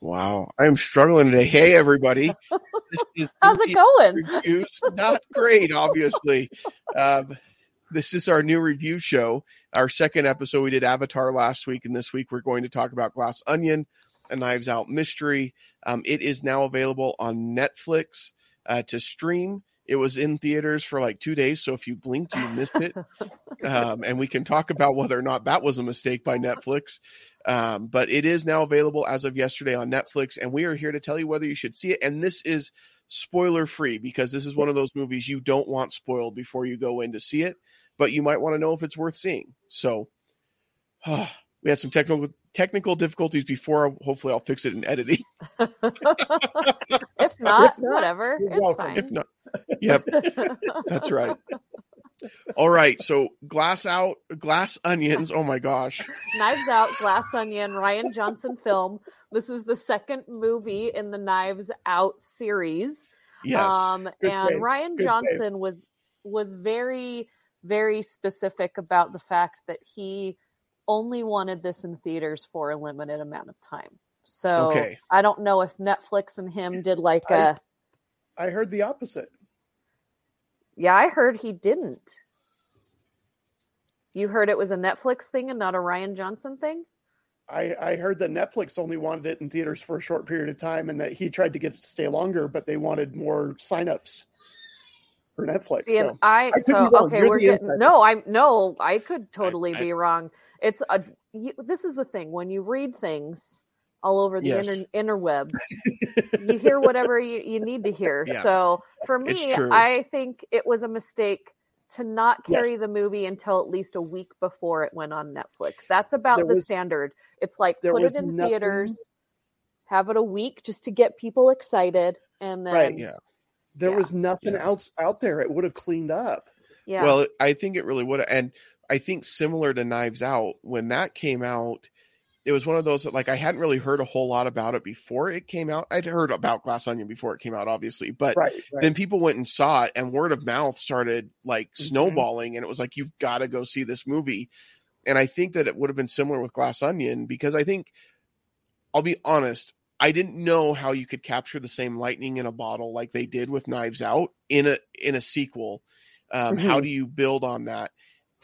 Wow, I'm struggling today. Hey, everybody. How's it going? Reviews. Not great, obviously. Um, this is our new review show. Our second episode, we did Avatar last week, and this week we're going to talk about Glass Onion, a Knives Out mystery. Um, it is now available on Netflix uh, to stream. It was in theaters for like two days, so if you blinked, you missed it. Um, and we can talk about whether or not that was a mistake by Netflix. Um, but it is now available as of yesterday on Netflix, and we are here to tell you whether you should see it. And this is spoiler free because this is one of those movies you don't want spoiled before you go in to see it, but you might want to know if it's worth seeing. So uh, we had some technical technical difficulties before. Hopefully, I'll fix it in editing. if not, If not, whatever. you're It's welcome. fine. If not, yep, that's right. All right, so glass out, glass onions. Oh my gosh, Knives Out, Glass Onion, Rian Johnson film. This is the second movie in the Knives Out series. yes, Um, Good and save. Ryan Good save. Johnson was was very very specific about the fact that he only wanted this in theaters for a limited amount of time. So Okay. I don't know if Netflix and him did like I- a I heard the opposite. yeah, I heard he didn't. You heard it was a Netflix thing and not a Rian Johnson thing? I, I heard that Netflix only wanted it in theaters for a short period of time and that he tried to get it to stay longer, but they wanted more signups for Netflix. See, so I, I so okay, You're we're getting no, I'm no, I could totally I- be wrong. It's a you, this is the thing when you read things all over the Yes. inter, interwebs, you hear whatever you, you need to hear. Yeah. So for me. I think it was a mistake to not Yes. carry the movie until at least a week before it went on Netflix. That's about There the was- standard. It's like put it in nothing- theaters, have it a week just to get people excited, and then Right. yeah. There yeah. was nothing Yeah. else out there. It would have cleaned up. yeah. Well, I think it really would. have And I think similar to Knives Out, when that came out, it was one of those that like I hadn't really heard a whole lot about it before it came out. I'd heard about Glass Onion before it came out, obviously, but Right. right. then people went and saw it, and word of mouth started like Mhm. snowballing, and it was like you've got to go see this movie. And I think that it would have been similar with Glass Onion because I think I'll be honest, I didn't know how you could capture the same lightning in a bottle like they did with Knives Out in a in a sequel. Um, How Mhm. do you build on that?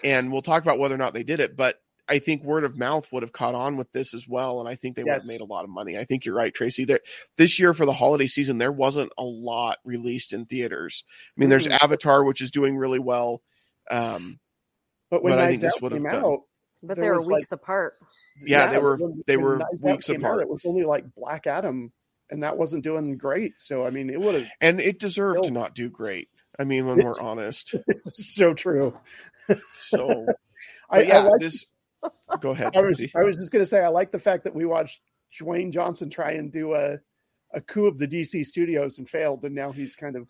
And we'll talk about whether or not they did it, but I think word of mouth would have caught on with this as well, and I think they would have made a lot of money. I think you're right, Tracy. There, this year for the holiday season, there wasn't a lot released in theaters. I mean, there's Mhm. Avatar, which is doing really well. Um, but when but I think this Out would have came done- out, but there they were was, like, weeks apart. Yeah, they were- they were weeks came out, apart. it was only like Black Adam, and that wasn't doing great. So I mean, it would have. and it deserved to not do great. I mean, when we're honest. This is so true. So, I, yeah, I like this. Go ahead. I was. I was just gonna say I like the fact that we watched Dwayne Johnson try and do a a coup of the DC studios and failed, and now he's kind of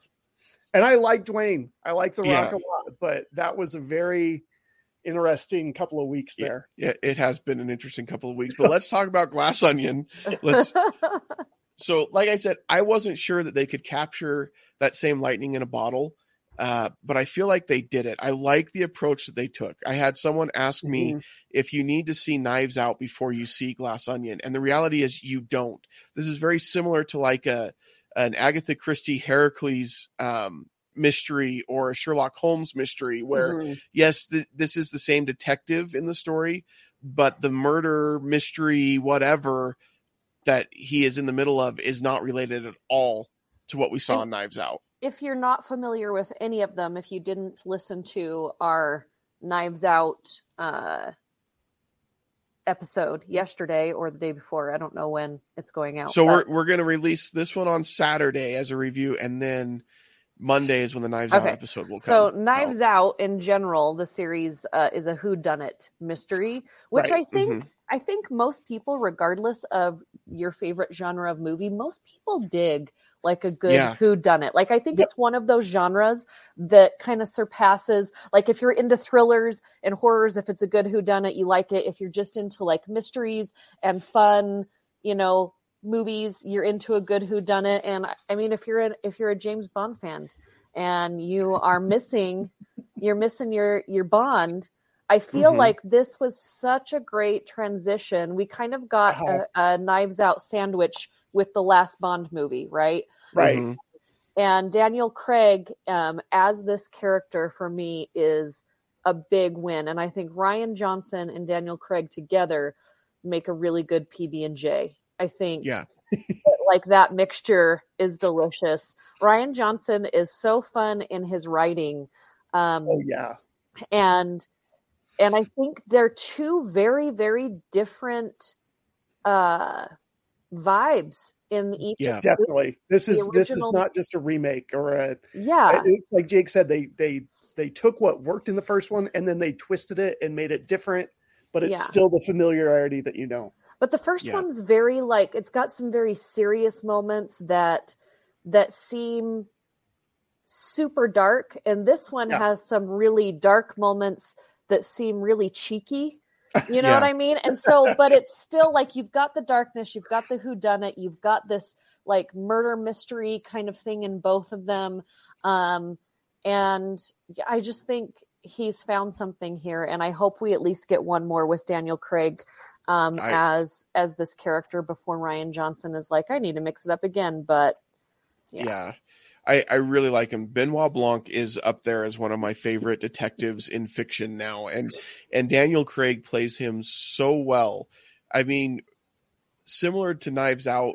and I like Dwayne. I like The Rock Yeah. a lot, but that was a very interesting couple of weeks there. Yeah, it has been an interesting couple of weeks, but let's talk about Glass Onion. Let's so like i said i wasn't sure that they could capture that same lightning in a bottle uh, but i feel like they did it i like the approach that they took i had someone ask me Mhm. if you need to see knives out before you see glass onion and the reality is you don't this is very similar to like a an agatha christie hercule um, mystery or a sherlock holmes mystery where Mhm. yes, th- this is the same detective in the story, but the murder mystery, whatever that he is in the middle of, is not related at all to what we saw in Knives Out. if you're not familiar with any of them, if you didn't listen to our Knives Out uh, episode yesterday or the day before, I don't know when it's going out. So we're we're going to release this one on Saturday as a review, and then Monday is when the Knives Out episode will come. so. Knives Out in general, the series uh, is a who done it mystery, which Right. I think Mhm. I think most people, regardless of your favorite genre of movie, most people dig like a good Yeah. who done it. Like I think Yep. it's one of those genres that kind of surpasses like if you're into thrillers and horrors, if it's a good who done it, you like it. If you're just into like mysteries and fun, you know, movies, you're into a good who done it. And I mean if you're a, if you're a James Bond fan and you are missing you're missing your your bond i feel Mhm. like this was such a great transition we kind of got Uh-huh. a, a knives out sandwich with the last bond movie right Right. Mhm. and daniel craig um, as this character for me is a big win and i think rian johnson and daniel craig together make a really good pb&j i think Yeah. like that mixture is delicious rian johnson is so fun in his writing um, Oh yeah. and and i think they're two very very different uh vibes in each Yeah. Definitely. This The is this is not just a remake or a yeah it's like Jake said, they they they took what worked in the first one and then they twisted it and made it different, but it's Yeah. still the familiarity that you know. But the first Yeah. one's very like it's got some very serious moments that that seem super dark and this one Yeah. has some really dark moments that seem really cheeky you know Yeah. what i mean and so but it's still like you've got the darkness you've got the who done it you've got this like murder mystery kind of thing in both of them um and i just think he's found something here and i hope we at least get one more with daniel craig um I- as as this character before rian johnson is like i need to mix it up again but Yeah. Yeah. I, I really like him. Benoit Blanc is up there as one of my favorite detectives in fiction now. And and Daniel Craig plays him so well. I mean, similar to Knives Out,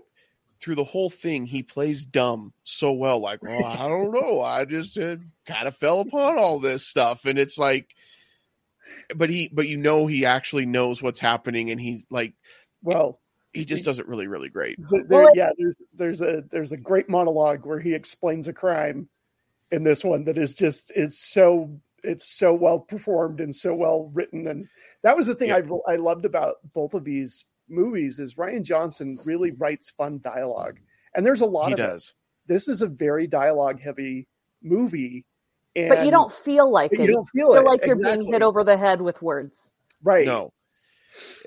through the whole thing, he plays dumb so well. Like, well, I don't know. I just uh, kind of fell upon all this stuff. And it's like but he but you know he actually knows what's happening and he's like Well, he just does it really, really great. there, yeah, there's there's a there's a great monologue where he explains a crime in this one that is just it's so it's so well performed and so well written and that was the thing Yeah. I I loved about both of these movies is Rian Johnson really writes fun dialogue and there's a lot He of it. does. This is a very dialogue heavy movie, and but you don't feel like it you don't feel, feel it like you're being hit over the head with words right. No.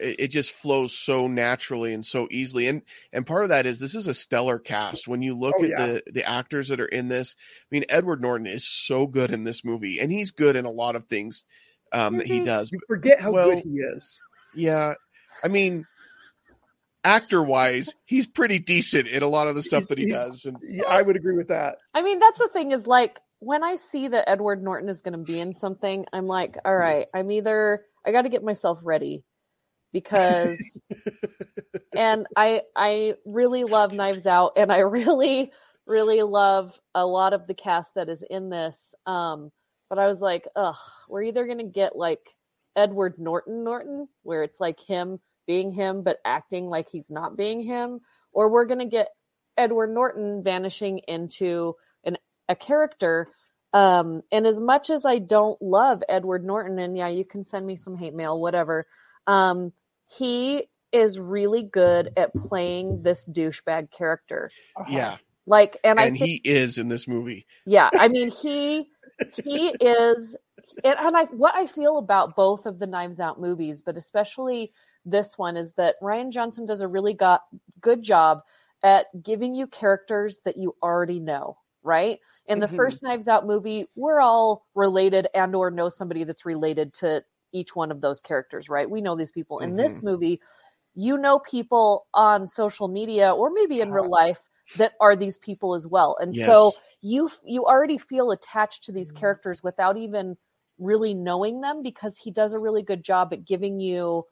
It, it just flows so naturally and so easily. And and part of that is this is a stellar cast. When you look Oh, at yeah. the the actors that are in this, I mean Edward Norton is so good in this movie. And he's good in a lot of things um that he Mhm. does. You forget how Well- good he is. Yeah. I mean actor wise, he's pretty decent in a lot of the stuff He's- that he does. And Yeah, I would agree with that. I mean, that's the thing is like when I see that Edward Norton is going to be in something, I'm like, all right, I'm either I got to get myself ready because and I I really love Knives Out and I really really love a lot of the cast that is in this. Um but I was like, ugh, we're either going to get like Edward Norton Norton where it's like him being him but acting like he's not being him or we're going to get Edward Norton vanishing into a character um and as much as I don't love Edward Norton and yeah you can send me some hate mail whatever um he is really good at playing this douchebag character Uh-huh. yeah. like and, I think he is in this movie. yeah I mean he he is and, and I what I feel about both of the Knives Out movies but especially this one is that Rian Johnson does a really got good job at giving you characters that you already know right? In the Mhm. first knives out movie we're all related and or know somebody that's related to each one of those characters right? We know these people. In this movie you know people on social media or maybe in real Uh-huh. life that are these people as well. And Yes. so you you already feel attached to these characters without even really knowing them because he does a really good job at giving you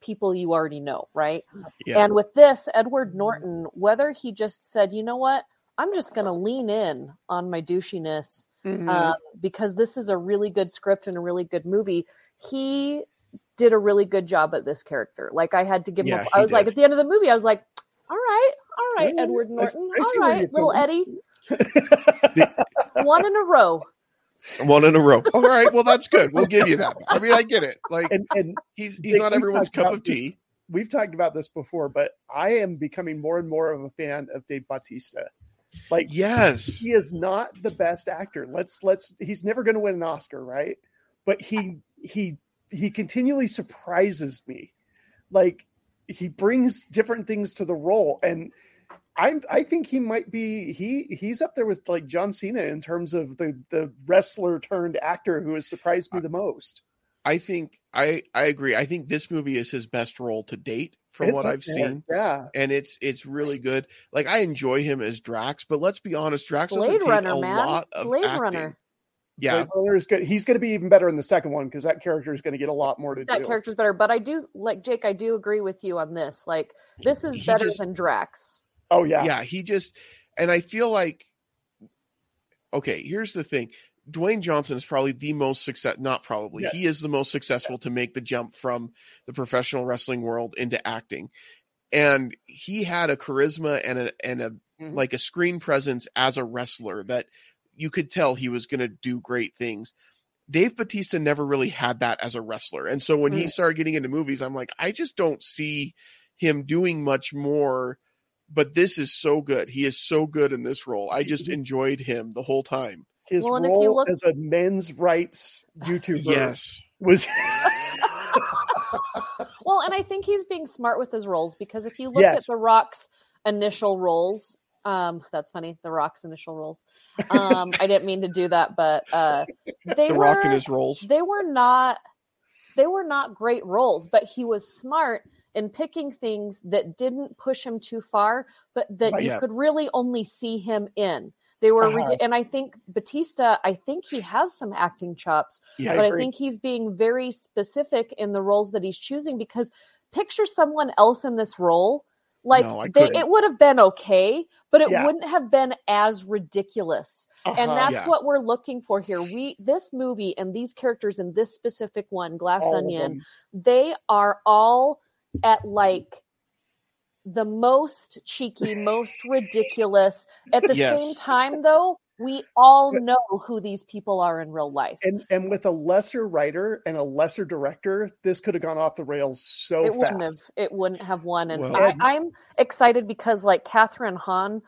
people you already know right? Yeah. and with this, Edward Norton, whether he just said, you know what, I'm just going to lean in on my douchiness Mhm. uh, because this is a really good script and a really good movie, he did a really good job at this character. Like I had to give him, Yeah, a, I he was like, at the end of the movie, I was like, all right, all right, Yeah, Edward Norton, I see all where right, you're little going. Eddie, one in a row. One in a row. All right, well that's good. We'll give you that. I mean, I get it. Like and and he's he's not everyone's cup about of this- tea. we've talked about this before, but I am becoming more and more of a fan of Dave Bautista. Like Yes. he is not the best actor. Let's let's he's never going to win an Oscar, right? But he he he continually surprises me. Like he brings different things to the role and I I think he might be he he's up there with like John Cena in terms of the the wrestler turned actor who has surprised me the most. I think I I agree. I think this movie is his best role to date from It's what I've there. seen. Yeah. And it's it's really good. Like I enjoy him as Drax, but let's be honest, Drax doesn't Blade take a man. lot of Blade acting. Runner. Yeah, Blade Runner is good. He's going to be even better in the second one because that character is going to get a lot more to That do. That character's better, but I do like Jake. I do agree with you on this. Like, this is He better just- than Drax. Oh yeah. yeah, he just and I feel like okay, here's the thing. Dwayne Johnson is probably the most success not probably. Yes. He is the most successful to make the jump from the professional wrestling world into acting. And he had a charisma and a and a Mhm. like a screen presence as a wrestler that you could tell he was going to do great things. Dave Batista never really had that as a wrestler. And so when he Mm. started getting into movies, I'm like, I just don't see him doing much more. But this is so good. He is so good in this role. I just Mhm. enjoyed him the whole time. His Well, and if you role look- as a men's rights YouTuber Yes. was Well, and I think he's being smart with his roles because if you look Yes. at The Rock's initial roles, um, that's funny. The Rock's initial roles. Um, I didn't mean to do that, but uh, they The were Rock in his roles. they were not they were not great roles, but he was smart in picking things that didn't push him too far, but that Right. you Yeah. could really only see him in. They were, Uh-huh. and I think Batista. I think he has some acting chops, Yeah. but I agree. think he's being very specific in the roles that he's choosing because picture someone else in this role. Like No, they, it would have been okay, but it Yeah. wouldn't have been as ridiculous and Uh-huh. that's Yeah. what we're looking for here we this movie and these characters in this specific one glass All onion they are all at like the most cheeky most ridiculous at the Yes. same time though we all know who these people are in real life and and with a lesser writer and a lesser director, this could have gone off the rails so it fast. wouldn't have it wouldn't have won and Well- I, i'm excited because like kathryn hahn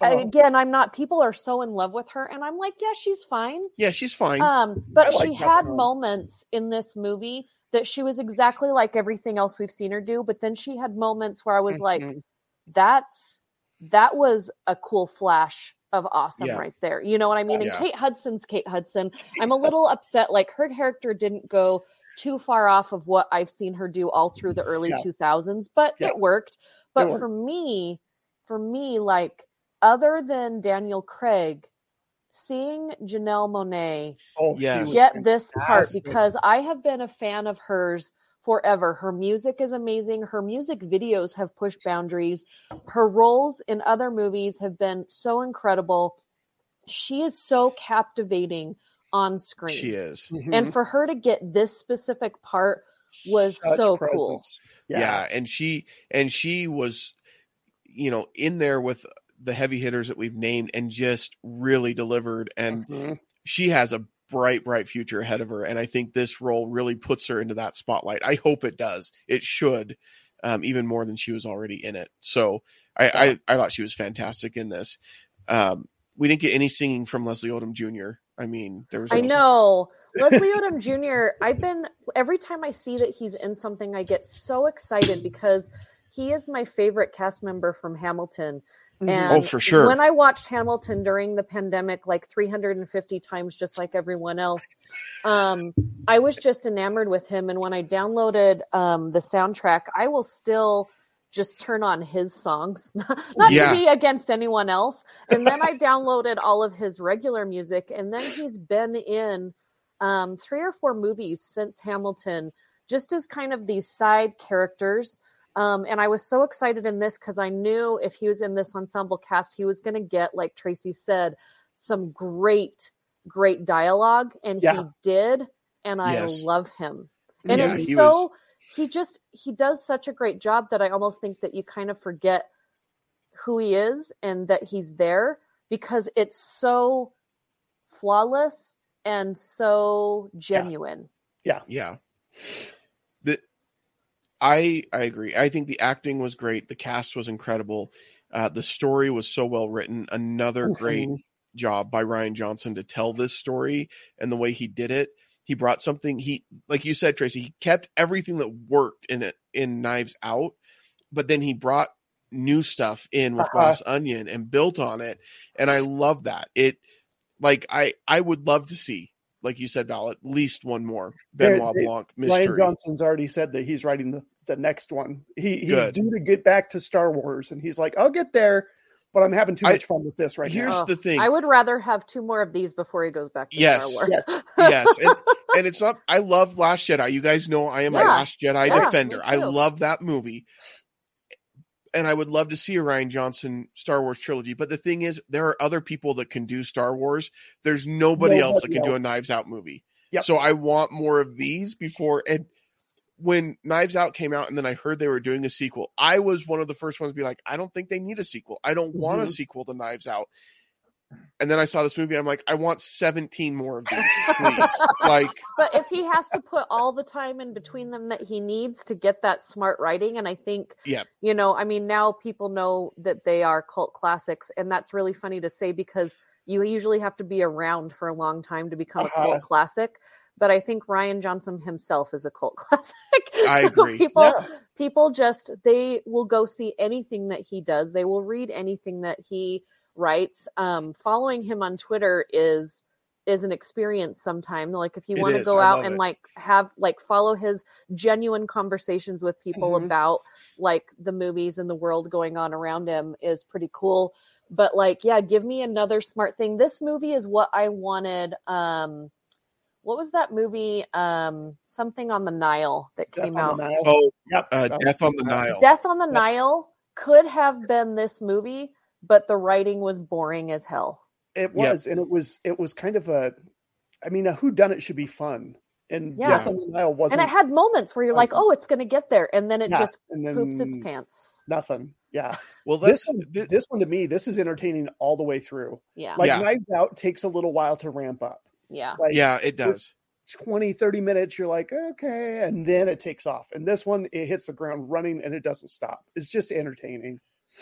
Uh-huh. again i'm not people are so in love with her and i'm like yeah she's fine Yeah, she's fine. Um, but like she had Hahn. moments in this movie that she was exactly like everything else we've seen her do. But then she had moments where I was like, Mhm. "That's that was a cool flash of awesome Yeah. right there." You know what I mean? And Kate Hudson's Kate Hudson. I'm a little upset. Like her character didn't go too far off of what I've seen her do all through the early Yeah. 2000s, but Yeah. it worked. But worked. for me, for me, like other than Daniel Craig, seeing Janelle Monáe Oh, Yes. get this part because I have been a fan of hers forever. Her music is amazing. Her music videos have pushed boundaries. Her roles in other movies have been so incredible. She is so captivating on screen. she is. Mhm. And for her to get this specific part was Such so cool. presence. Yeah. and she and she was you know in there with the heavy hitters that we've named and just really delivered and Mhm. she has a bright bright future ahead of her and i think this role really puts her into that spotlight i hope it does it should um, even more than she was already in it so I, I i thought she was fantastic in this um, we didn't get any singing from leslie odom jr i mean there was I know. Leslie Odom Jr., I've been, every time I see that he's in something, I get so excited because he is my favorite cast member from Hamilton. Mhm. And Oh, for sure. When I watched Hamilton during the pandemic, like 350 times, just like everyone else, um, I was just enamored with him. And when I downloaded um, the soundtrack, I will still just turn on his songs, not Yeah. to be against anyone else. And then I downloaded all of his regular music, and then he's been in um, three or four movies since Hamilton, just as kind of these side characters. Um, and I was so excited in this because I knew if he was in this ensemble cast, he was going to get, like Tracy said, some great, great dialogue. And he did. And I Yes. love him. And Yeah, it's he so, was- he just, he does such a great job that I almost think that you kind of forget who he is and that he's there because it's so flawless and so genuine. yeah the i i agree i think the acting was great the cast was incredible Uh, the story was so well written. Another great job by Rian Johnson to tell this story and the way he did it. He brought something he like you said, Tracy, he kept everything that worked in it in Knives Out, but then he brought new stuff in with Uh-huh. Glass Onion and built on it. And I love that. It like I I would love to see, like you said, Val, at least one more Benoit they- Blanc Ryan. Johnson's already said that he's writing the, the next one. He he's Good. due to get back to Star Wars, and he's like, "I'll get there, but I'm having too I- much fun with this right Here's now." Oh, the thing. I would rather have two more of these before he goes back to Yes. Star Wars. Yes. yes, and, and it's not. I love Last Jedi. You guys know I am a Yeah. Last Jedi Yeah, defender. I love that movie, and I would love to see a Rian Johnson Star Wars trilogy. But the thing is, there are other people that can do Star Wars. There's nobody, else that Nobody can do a. Knives Out movie. Yep. So I want more of these before. And when Knives Out came out, and then I heard they were doing a sequel, I was one of the first ones to be like, I don't think they need a sequel. I don't want a Mhm. sequel to Knives Out. And then I saw this movie. I'm like, I want 17 more of these, please. like, But if he has to put all the time in between them that he needs to get that smart writing, and I think, yeah, you know, I mean, now people know that they are cult classics, and that's really funny to say because you usually have to be around for a long time to become a Uh-huh. cult classic. But I think Rian Johnson himself is a cult classic. I agree. People, Yeah. people just they will go see anything that he does. They will read anything that he writes. Um, following him on Twitter is is an experience sometime. Like if you want to go I out and it. like have like follow his genuine conversations with people Mhm. about like the movies and the world going on around him is pretty cool. But like, yeah, give me another smart thing. This movie is what I wanted. Um, what was that movie? Um, something on the Nile that Death came out. oh, Yep. uh, Death on the Nile. Nile. Death on the Yep. Nile could have been this movie, but the writing was boring as hell. It Yep. was, and it was it was kind of a. I mean, a who done it should be fun, and Yeah. Death on the Nile wasn't. And it had moments where you're like, Wasn't. "Oh, it's going to get there," and then it Yeah, just and then poops its pants. Nothing. Yeah. Well, This one, thi- this one to me, this is entertaining all the way through. Yeah, Like Yeah. Knives Out takes a little while to ramp up. Yeah, Like yeah, it does. 20, 30 minutes, you're like, okay, and then it takes off. And this one, it hits the ground running and it doesn't stop. It's just entertaining.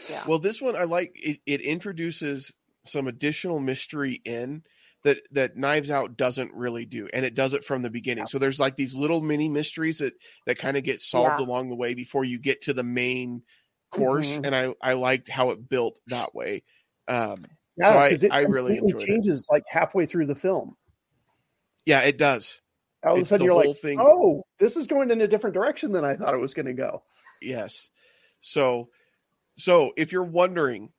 yeah. Well, this one I like. It, it introduces some additional mystery in that that Knives Out doesn't really do, and it does it from the beginning. So there's like these little mini mysteries that that kind of get solved Yeah. along the way before you get to the main course, Mhm. and I I liked how it built that way. Um, Yeah, I- 'cause it I really completely enjoyed it. changes like halfway through the film. Yeah, it does. All of a sudden, you're like, thing- oh, this is going in a different direction than I thought it was going to go. Yes. So, so if you're wondering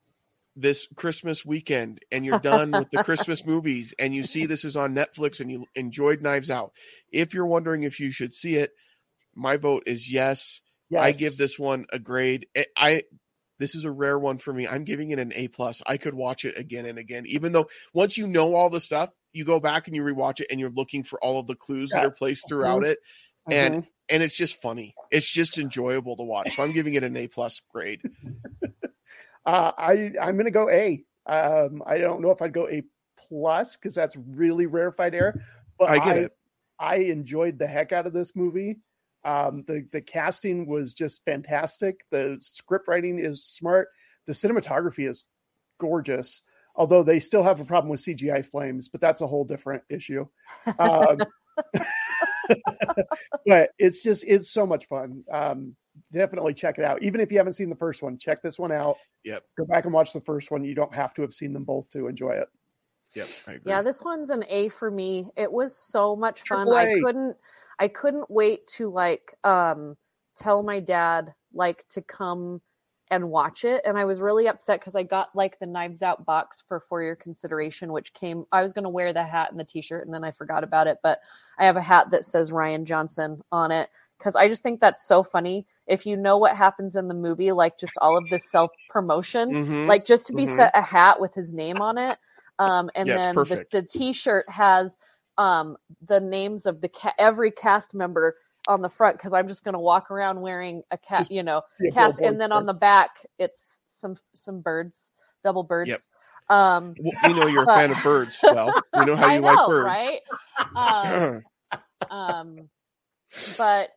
this Christmas weekend and you're done with the Christmas movies and you see this is on Netflix and you enjoyed Knives Out, if you're wondering if you should see it, my vote is yes. Yes. I give this one a grade. I, I this is a rare one for me. I'm giving it an A plus. I could watch it again and again, even though once you know all the stuff, you go back and you rewatch it and you're looking for all of the clues that are placed throughout it, and Mhm. and it's just funny. It's just enjoyable to watch. So I'm giving it an A plus grade. Uh, I I'm going to go A. Um, I don't know if I'd go A plus because that's really rarefied air. But I get it. I enjoyed the heck out of this movie. Um, the the casting was just fantastic. The script writing is smart. The cinematography is gorgeous. Although they still have a problem with CGI flames, but that's a whole different issue. Um, but it's just it's so much fun. Um, definitely check it out. Even if you haven't seen the first one, check this one out. Yep. Go back and watch the first one. You don't have to have seen them both to enjoy it. Yep. I agree. Yeah, this one's an A for me. It was so much fun. I couldn't I couldn't wait to like um tell my dad like to come and watch it and I was really upset cuz I got like the Knives Out box for for your consideration which came I was going to wear the hat and the t-shirt and then I forgot about it but I have a hat that says Rian Johnson on it cuz I just think that's so funny if you know what happens in the movie like just all of this self promotion Mhm. like just to be Mhm. set a hat with his name on it um and Yeah, then the, the t-shirt has um the names of the ca- every cast member on the front because i'm just going to walk around wearing a cat Just you know Be cast and then on the back it's some some birds double birds Yep. um Well, we know you're a fan of birds. Well, we know how I you like birds. right um, um but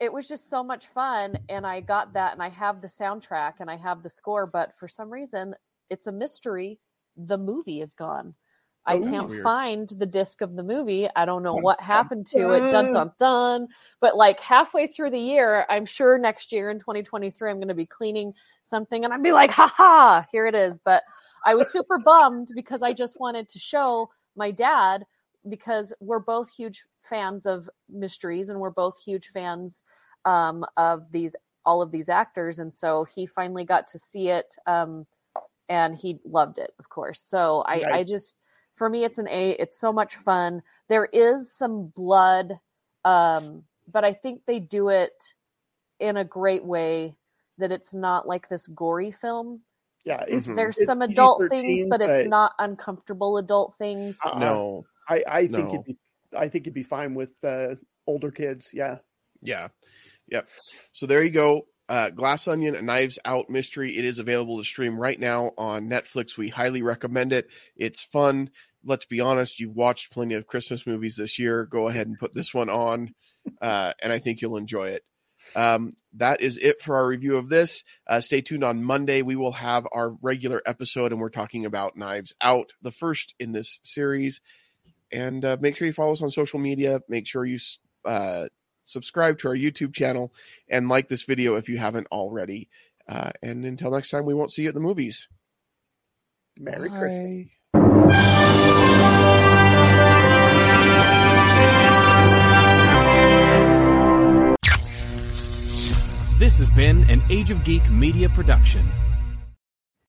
it was just so much fun and i got that and i have the soundtrack and i have the score but for some reason it's a mystery the movie is gone i can't weird. find the disc of the movie. I don't know what happened to it. Dun dun. dun but like halfway through the year i'm sure next year in 2023 i'm going to be cleaning something and i'd be like haha here it is. But i was super bummed because i just wanted to show my dad because we're both huge fans of mysteries and we're both huge fans um, of these all of these actors and so he finally got to see it um, and he loved it of course. So I, I just for me it's an a it's so much fun there is some blood um, but i think they do it in a great way that it's not like this gory film Yeah, it's Mhm. there's It's some adult things but it's but- not uncomfortable adult things Uh-uh. No. I, I think No. it'd be I think it'd be fine with uh, older kids. Yeah. Yeah. Yep. So there you go. Uh, Glass Onion, a Knives Out mystery. It is available to stream right now on Netflix. We highly recommend it. It's fun. Let's be honest, you've watched plenty of Christmas movies this year. Go ahead and put this one on, uh, and I think you'll enjoy it. Um, that is it for our review of this. Uh, stay tuned on Monday. We will have our regular episode, and we're talking about Knives Out, the first in this series. And uh, make sure you follow us on social media. Make sure you uh, subscribe to our YouTube channel and like this video if you haven't already. Uh, and until next time, we won't see you at the movies. Merry Christmas. This has been an Age of Geek media production.